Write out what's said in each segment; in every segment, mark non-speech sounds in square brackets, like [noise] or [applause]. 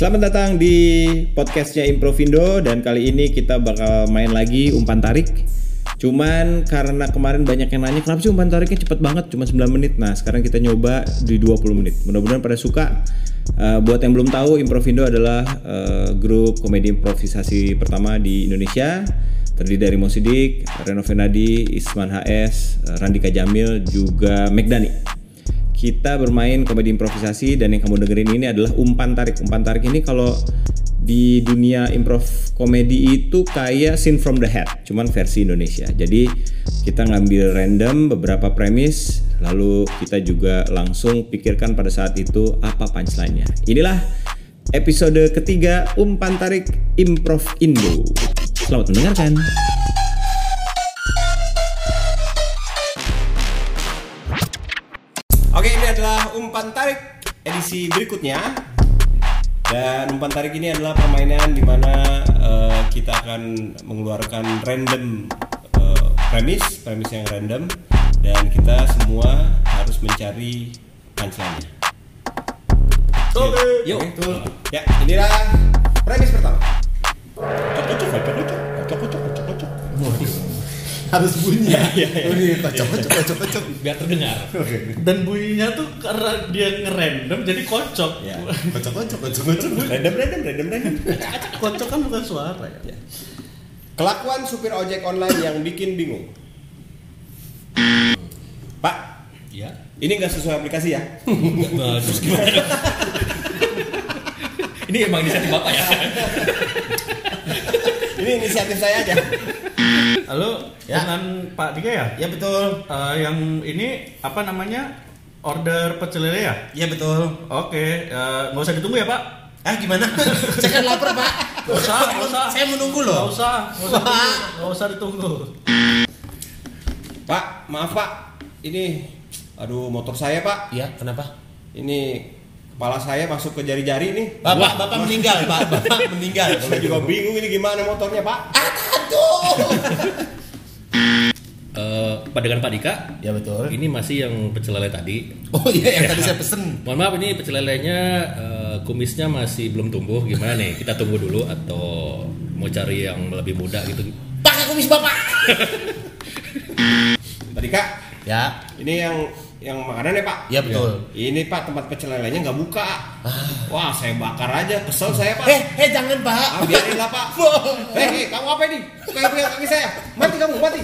Selamat datang di podcastnya Improvindo dan kali ini kita bakal main lagi umpan tarik. Cuman karena kemarin banyak yang nanya kenapa sih umpan tariknya cepet banget cuma 9 menit. Nah sekarang kita nyoba di 20 menit. Mudah-mudahan pada suka. Uh, buat yang belum tahu Improvindo adalah uh, grup komedi improvisasi pertama di Indonesia terdiri dari Mosidik, Reno Fenadi, Isman HS, Randika Jamil, juga Megdani kita bermain komedi improvisasi dan yang kamu dengerin ini adalah umpan tarik. Umpan tarik ini kalau di dunia improv komedi itu kayak scene from the head, cuman versi Indonesia. Jadi kita ngambil random beberapa premis, lalu kita juga langsung pikirkan pada saat itu apa punchline-nya. Inilah episode ketiga umpan tarik improv Indo. Selamat mendengarkan. Adalah umpan tarik edisi berikutnya. Dan umpan tarik ini adalah permainan di mana uh, kita akan mengeluarkan random uh, premis, premis yang random dan kita semua harus mencari punchline-nya. Oke. Yuk, Oke, Ya, inilah premis pertama. Cocok, cocok, cocok, cocok, cocok, cocok. Harus bunyi ya, ya, ya. Ini kocok kocok kocok kocok [laughs] biar terdengar dan bunyinya tuh karena dia ngerandom jadi kocok Ya. kocok kocok kocok kocok [laughs] Random, random, random, random. kocok kan bukan suara ya Kelakuan supir ojek online yang bikin bingung. Pak, ya ini nggak sesuai aplikasi ya? Terus gimana ini emang inisiatif bapak ya Ini inisiatif saya aja. Halo Ya. dengan Pak Dika ya ya betul Eh, yang ini apa namanya order pecel lele ya ya betul oke eh, nggak usah ditunggu ya Pak ah gimana [laughs] saya kan lapar pak Nggak usah, nggak usah. saya menunggu loh usah nggak usah ditunggu. nggak usah ditunggu Pak, maaf Pak. Ini aduh motor saya, Pak. iya kenapa Ini kepala saya masuk ke jari-jari nih. bapak bapak meninggal pak. [laughs] Bapak meninggal. Saya juga bingung ini gimana motornya, Pak. [laughs] Eh, Pak dengan Pak Dika? Ya betul. Ini masih yang pecel lele tadi. Oh iya yang tadi saya [laughs] pesen. Mohon maaf ini pecel lelenya eh, kumisnya masih belum tumbuh. Gimana nih? Kita tunggu dulu atau mau cari yang lebih muda gitu? Pakai kumis bapak! Pak Dika, ya. Ini yang yang makanan ya, Pak? Iya, betul. Ini Pak tempat pecel lelenya nggak buka. Wah, saya bakar aja. Kesel saya, Pak. eh eh jangan pak Ah, biarin lah, Pak. [laughs] Hei, hei, kamu apa ini? Kayak pegang kaki saya. Mati kamu, mati.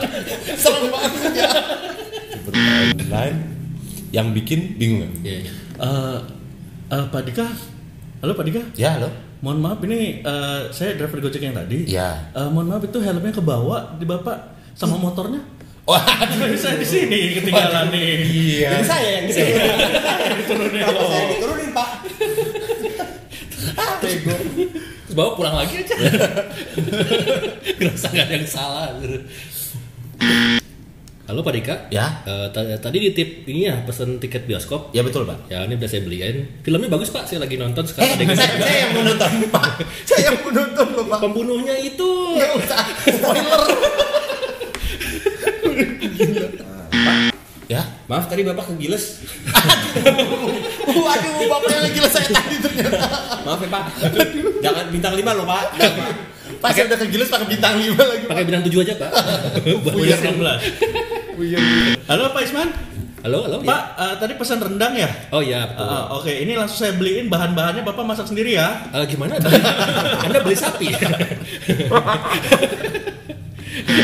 [laughs] serem banget ya online yang bikin bingung Iya, iya. Eh, eh, Pak Dika halo Pak Dika ya lo mohon maaf ini eh, saya driver gojek yang tadi Iya. Eh, mohon maaf itu helmnya ke bawah di bapak sama motornya wah saya di sini ketinggalan nih iya Ini saya yang di sini. diturunin loh. saya diturunin, Pak? [laughs] Bego. Terus bawa pulang lagi aja [laughs] ngerasa nggak ada yang salah gitu. halo Pak Dika Ya. Eh, ta- tadi di tip ini ya pesen tiket bioskop ya betul pak ya ini udah saya beliin filmnya bagus Pak saya lagi nonton Eh, sekarang yang saya, saya yang menonton Pak. [laughs] Saya yang menonton loh Pak. pembunuhnya itu spoiler. Ya. Maaf tadi Bapak kegiles. [laughs] Waduh, bapak yang gila saya tadi ternyata. Maaf ya Pak. Jangan bintang 5 loh Pak. Pas saya udah kegiles pakai bintang 5 lagi. pakai bintang tujuh aja Pak [laughs] Buat Buyar bosen. 19 halo Pak Isman halo halo Pak eh, tadi pesan rendang ya oh ya betul. Eh, Oke, ini langsung saya beliin bahan-bahannya Bapak masak sendiri ya. Eh, gimana [laughs] Anda beli sapi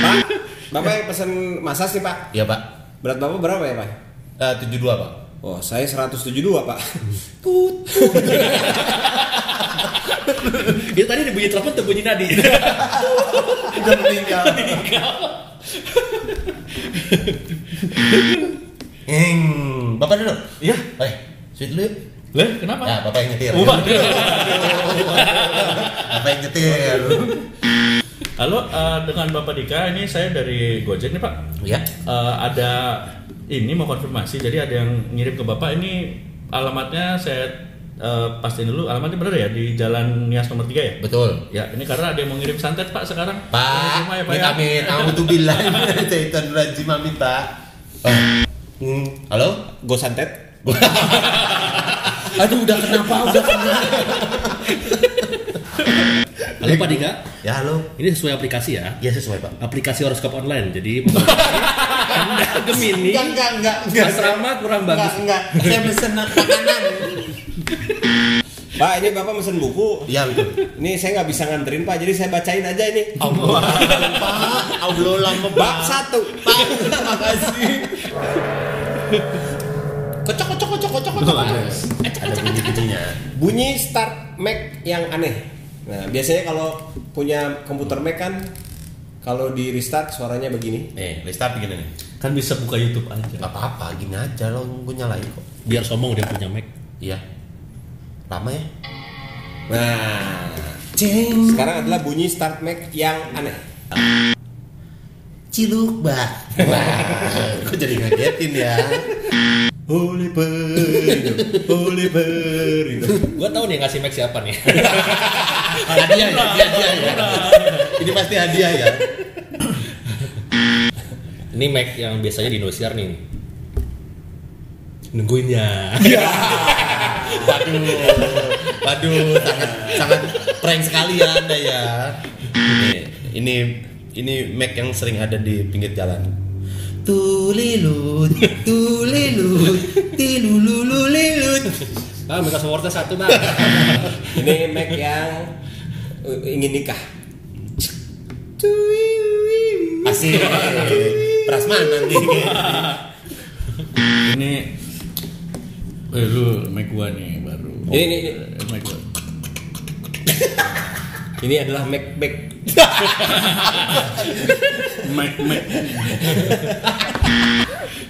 Pak, Bapak yang pesen masas nih Pak. Iya Pak. Berat Bapak berapa ya Pak? Eh, 72 Pak. Oh, saya 172 Pak. [laughs] itu tadi ada bunyi telepon bunyi nadi Udah meninggal. Eng, Bapak dulu. Iya. Eh, sweet dulu yuk. Lah, kenapa? Ya, Bapak yang nyetir. Waduh. [laughs] Bapak yang nyetir. Halo, eh, dengan Bapak Dika, ini saya dari Gojek nih Pak. Ya. Eh, ada ini mau konfirmasi, jadi ada yang ngirim ke Bapak ini alamatnya saya eh, pastiin dulu, alamatnya benar ya di Jalan Nias nomor 3 ya? Betul. Ya, ini karena ada yang mau ngirim santet Pak sekarang. Pak, rumah ya, Pak ya. amin. Alhamdulillah. Syaitan rajim amin Pak. Hmm, halo? Go santet. [laughs] Aduh udah kenapa? Udah kenapa? [laughs] Halo Pak Dika, Ya halo. ini sesuai aplikasi ya. Ya sesuai pak. Aplikasi horoskop online. Jadi Anda [laughs] Gemini, enggak enggak enggak. asrama kurang bagus. enggak. Saya pesen makanan. Pak, ini Bapak mesen buku. Iya betul. Ini saya nggak bisa nganterin Pak, jadi saya bacain aja ini. Allah, Pak. Allah lama Bab satu. Pak, terima kasih. Kocok kocok kocok kocok kocok. Ada bunyi-bunyinya. Bunyi start Mac yang aneh. Nah, biasanya kalau punya komputer Mac kan kalau di restart suaranya begini. Nih, restart begini nih. Kan bisa buka YouTube aja. Gak apa-apa, gini aja lo gue nyalain kok. Biar sombong dia punya Mac. Iya. Lama ya? Nah, sekarang adalah bunyi start Mac yang aneh. Ciluk, Mbak. Wah, kok jadi ngagetin ya? Oliver, Oliver itu. Gua tahu nih ngasih Mac siapa nih. [laughs] hadiah ya, ini hadiah ya. Ini pasti hadiah ya. Ini Mac yang biasanya di Indosiar nih. Nungguin ya. [laughs] Waduh, waduh, sangat sangat prank sekali ya anda ya. Ini, ini ini Mac yang sering ada di pinggir jalan. Tulilut, tulilut, tilulululilut. [laughs] Ah, minta supportnya satu bang. [laughs] Ini Mac yang uh, ingin nikah. Asik. Prasmanan nih. [laughs] Ini eh lu mic gua nih baru. Ini, ini, ini. Eh, mic gua. Ini adalah Mac Mac. Mic mic.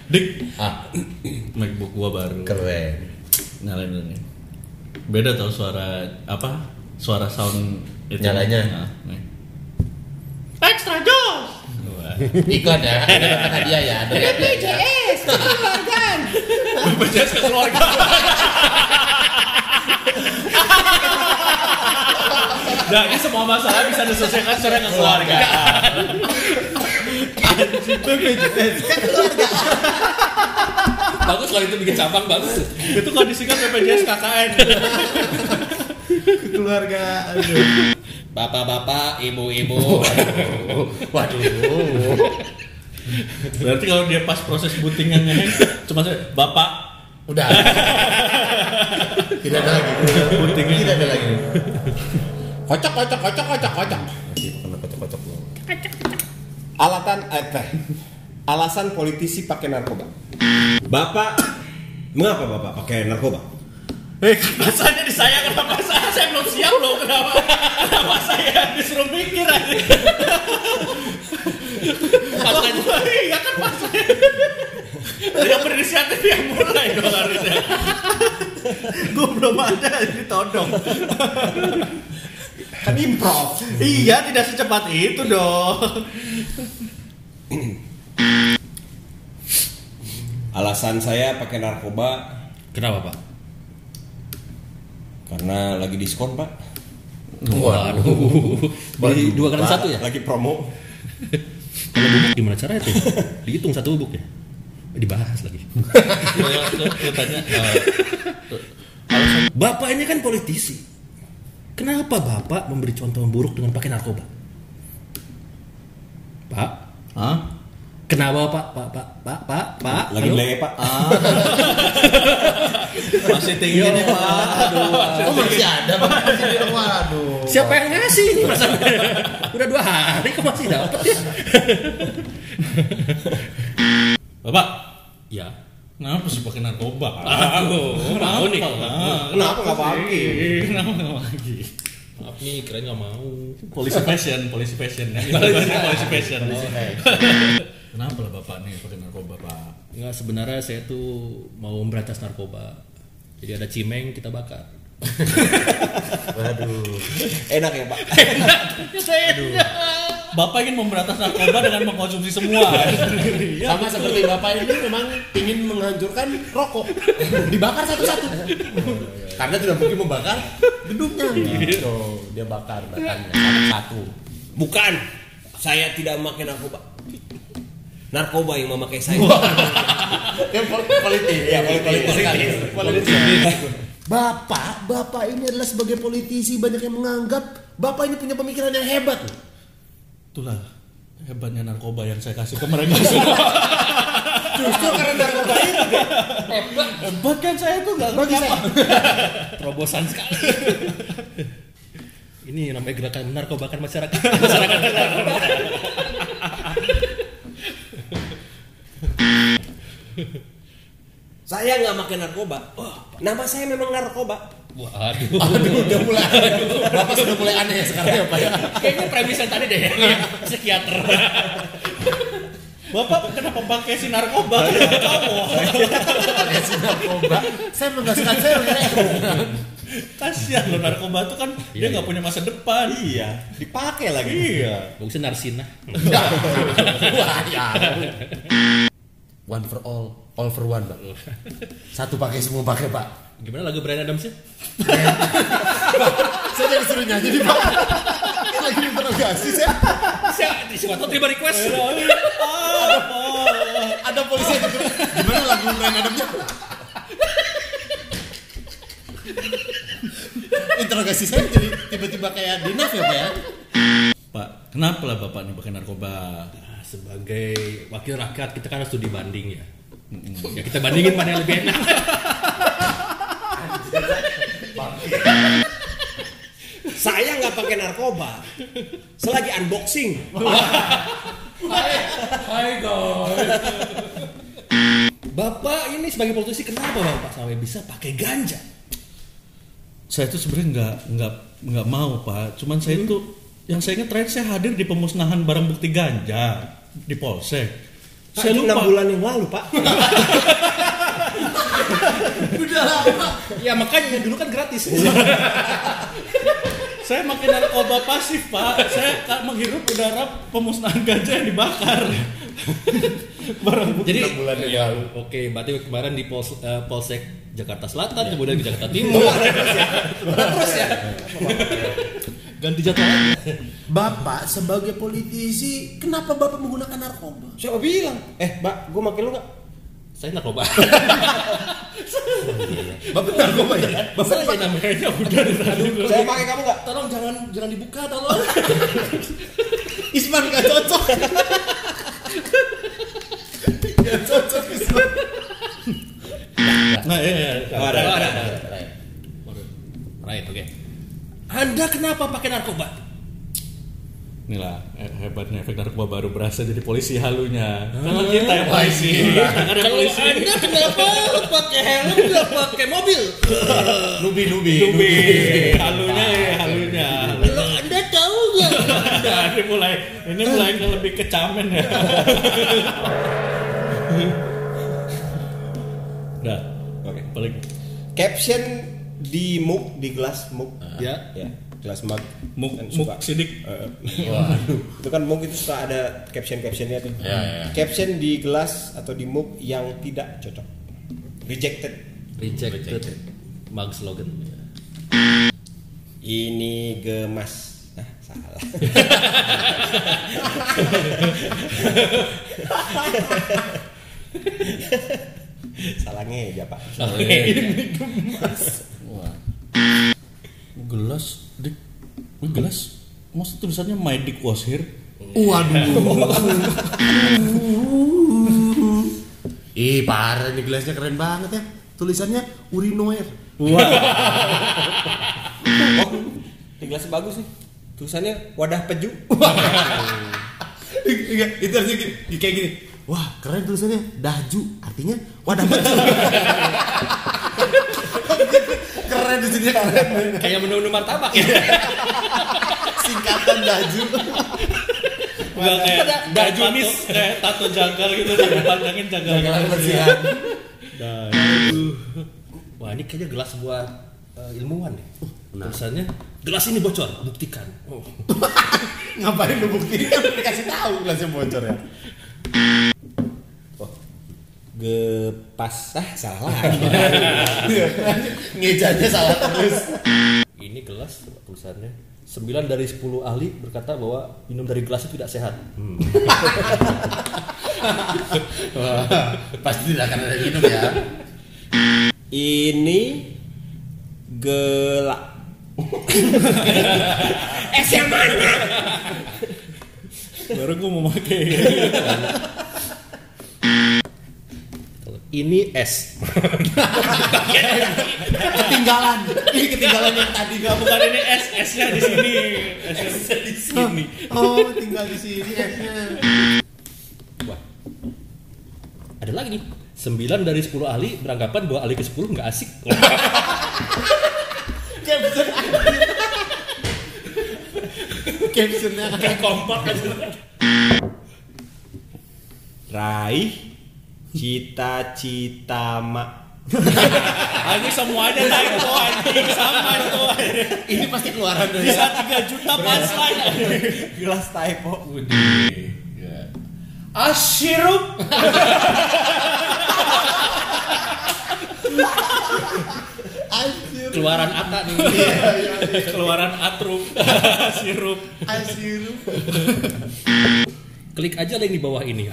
Dik, Ah, MacBook gua baru. keren. Nyalain dulu nih. Beda tau suara apa? Suara sound itu. Nyalanya? Nah, nih. Extra Joss. Wah. Iklan ya, ada dapat hadiah ya. Ada BPJS. BPJS ke keluarga. Ini semua masalah bisa diselesaikan secara ke keluarga. bagus kalau itu bikin cabang bagus. Itu kalau disingkat BPJS KKN. Keluarga. Bapak-bapak, ibu-ibu. Waduh. Berarti kalau dia pas proses bootingannya cuma saya, Bapak Udah. Tidak ada lagi. bootingnya Tidak ada lagi. Kocok kocok kocok kocok kocok. Kocok kocok lo. Alatan eh, teh. Alasan politisi pakai narkoba. Bapak, mengapa Bapak pakai narkoba? Eh, rasanya di saya kenapa saya, saya belum siap loh kenapa kenapa saya disuruh mikir aja. Pas iya kan pas yang berinisiatif yang mulai dong harusnya. Gue belum ada ditodong. Kan improv. Iya tidak secepat itu dong. Alasan saya pakai narkoba Kenapa pak? karena lagi diskon Pak. Waduh. Beli dua kali satu ya? Lagi promo. Kalau bubuk gimana caranya tuh? Dihitung satu bubuk ya? Dibahas lagi. Tanya, Bapak ini kan politisi. Kenapa Bapak memberi contoh yang buruk dengan pakai narkoba? Pak, Hah? kenapa Pak? Pak, Pak, Pak, Pak, Pak. Lagi halo? belai [laughs] Pak. Masih tinggi nih Pak. Aduh. Oh masih ada Pak. Masih di Waduh. Siapa yang ngasih ini masalahnya? [laughs] Udah dua hari kok masih dapat ya? Bapak, Ya. Kenapa sih pakai narkoba? Aduh, mau nih nggak mau. Kenapa nggak pagi? Kenapa nggak pagi? Maaf nih, keren nggak mau. Polisi passion, polisi passion. ya. polisi passion. Kenapa lah bapak nih pakai narkoba pak? Enggak, sebenarnya saya tuh mau memberantas narkoba. Jadi ada cimeng kita bakar. Waduh. Enak ya Pak. Bapak ingin memberantas narkoba dengan mengkonsumsi semua. Sama seperti bapak ini memang ingin menghancurkan rokok. Dibakar satu-satu. Karena tidak mungkin membakar gedungnya. Tuh, dia bakar batangnya satu-satu. Bukan. Saya tidak memakai narkoba. Narkoba yang memakai saya. Yang pol- politik. Ya, politik. Politik. Politik. Bapak, Bapak ini adalah sebagai politisi banyak yang menganggap Bapak ini punya pemikiran yang hebat. Itulah hebatnya narkoba yang saya kasih ke mereka. [laughs] Justru karena narkoba itu Hebat. Hebat kan saya tuh nggak ngerti apa. [laughs] Terobosan sekali. Ini namanya gerakan narkobakan masyarakat. Masyarakat narkoba. Saya nggak makan narkoba. Nama saya memang narkoba. Waduh. [laughs] Aduh, udah mulai. [laughs] Bapak sudah mulai aneh ya sekarang ya Pak ya. Kayaknya premis yang tadi deh. [laughs] Psikiater. Bapak kenapa pakai si narkoba? Pakai si narkoba. Saya mengasihkan saya Kasihan loh narkoba tuh kan dia nggak punya masa depan. Iya, dipakai lagi. Iya. Bagusnya Narsina. Wah, ya. One for all, all for one, Pak. Satu pakai semua pakai, Pak. Gimana lagu Brian Adams sih? [laughs] Saya jadi suruh nyanyi nih, Pak. Ini lagi interogasi saya. Siapa? Siapa tahu terima request. [laughs] Ada polisi yang. Gimana lagu Brian Adamnya? Interogasi saya jadi tiba-tiba kayak dinaf ya, Pak ya? Pak, kenapa lah bapak nih pakai narkoba? Sebagai wakil rakyat kita kan harus studi banding ya. Ya kita bandingin mana yang lebih enak. [laughs] Saya nggak pakai narkoba. Selagi unboxing. Hai guys. Bapak ini sebagai politisi kenapa Bapak sampai bisa pakai ganja? Saya tuh sebenarnya nggak nggak nggak mau pak. Cuman saya tuh yang saya ingat terakhir saya hadir di pemusnahan barang bukti ganja di polsek. Pak, Saya lupa. bulan yang lalu, Pak. [laughs] Udah lama. Ya makanya dulu kan gratis. [laughs] Saya makin narkoba pasif pak. Saya tak menghirup udara pemusnahan ganja yang dibakar. [laughs] barang bukti. Jadi bulan yang ya, lalu. Oke, berarti kemarin di Pols- eh, Polsek Jakarta Selatan, kemudian di Jakarta Timur. Terus ya. Ganti jadwal. Bapak sebagai politisi, kenapa Bapak menggunakan narkoba? Siapa bilang? Eh, Mbak, gue makin lu nggak? Saya narkoba. [laughs] Bapak narkoba ya? Bapak saya namanya udah Saya pakai kamu nggak? Tolong jangan jangan dibuka, tolong. [laughs] Isman gak cocok. [laughs] Gak cocok Isman. Nah, iya, iya. Oh, ada, Oh, ada. Anda kenapa pakai narkoba? Inilah eh, hebatnya efek narkoba baru berasa jadi polisi halunya. Kalau kita yang polisi, iya. Kalau. Anda kenapa pakai helm nggak pakai mobil? Nubi, nubi, Nubi, halunya ya, halunya. Kalau Anda tahu nggak? Nah, ini mulai ini mulai ke lebih kecamen ya. [laughs] Udah, Oke. paling Caption di mug di gelas mug. Ya. Ya, gelas mug. muk Kan muk suka. sidik. Eh, [laughs] itu kan mug itu suka ada caption captionnya tuh. Ya, ya. Caption di gelas atau di mug yang tidak cocok. Rejected. Rejected. Mug slogan. Ini gemas. Nah, salah. [laughs] salah ngeja pak. Gelas dik, Wih, gelas. Maksud tulisannya my dick was here. Waduh. Ih, parah nih gelasnya keren banget ya. Tulisannya urinoir. Oh, ini gelasnya bagus nih. Tulisannya wadah peju. Iya, itu artinya gini, kayak gini. Wah, keren tulisannya daju. Artinya wadah baju. Keren di sini keren. Kayak menu-menu martabak ya. [laughs] Singkatan daju. Enggak kayak baju nis. kayak tato janggal gitu panjangin janggal. Jangan bersihan. Wah ini kayaknya gelas buat eh, ilmuwan nih. Tulisannya gelas ini bocor, buktikan. Oh. [laughs] Ngapain lu buktiin kan dikasih tahu gelasnya bocor ya. Gepas. Ah, salah lagi. [laughs] Ngejanya salah terus. Ini gelas tulisannya 9 dari 10 ahli berkata bahwa minum dari gelas itu tidak sehat. [laughs] Wah, pasti tidak akan ada minum ya. Ini Gelak. [laughs] S yang mana? Baru gue mau pakai. Ini S. Ketinggalan. Ini ketinggalan yang tadi Enggak bukan ini S S-nya di sini. S-nya di sini. Oh, tinggal di sini S-nya. Wah. Ada lagi nih. 9 dari 10 ahli beranggapan bahwa ahli ke-10 nggak asik. Caption Captionnya Kayak kompak aja. Raih cita-cita mak. [laughs] Ini semuanya typo anjing sama itu. Ini pasti keluaran dari Bisa 3 juta punchline. Gelas typo. Asyirup. Anjir. Keluaran Ata nih. Keluaran atrup. Sirup. Anjir. [laughs] klik aja link di bawah ini.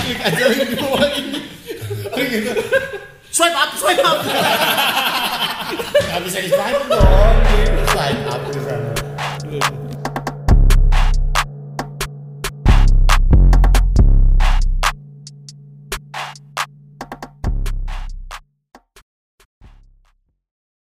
Klik aja link di bawah ini. Swipe up swipe up. Gak bisa di swipe dong swipe up bisa